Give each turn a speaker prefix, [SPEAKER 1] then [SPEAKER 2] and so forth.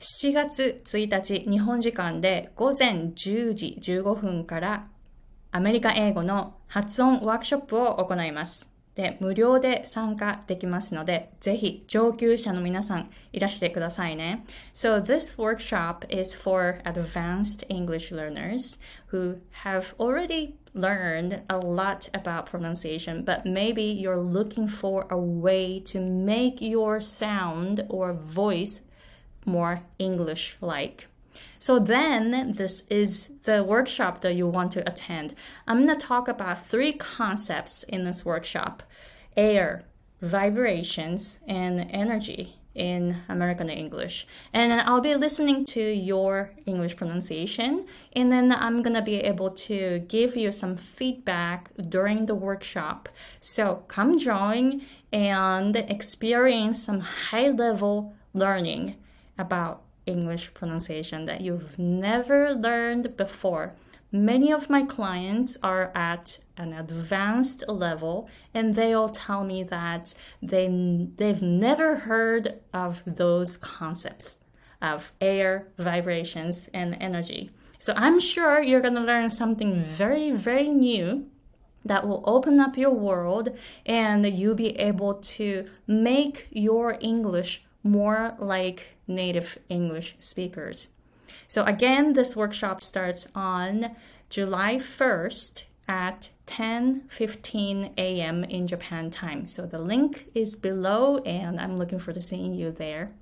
[SPEAKER 1] 7月1日日本時間で午前10時15分からアメリカ英語の発音ワークショップを行います。で、無料で参加できますので、ぜひ上級者の皆さんいらしてくださいね。So this workshop is for advanced English learners who have already learned a lot about pronunciation, but maybe you're looking for a way to make your sound or voice more English like. So then this is the workshop that you want to attend. I'm going to talk about three concepts in this workshop air, vibrations, and energy in American English. And I'll be listening to your English pronunciation, and then I'm gonna be able to give you some feedback during the workshop. So come join and experience some high level learning about English pronunciation that you've never learned before. Many of my clients are at an advanced level and they all tell me that they, they've never heard of those concepts of air, vibrations, and energy. So I'm sure you're going to learn something very, very new that will open up your world and you'll be able to make your English more like native English speakers. So again, this workshop starts on July 1st at 10:15 a.m. in Japan time. So the link is below and I'm looking forward to seeing you there.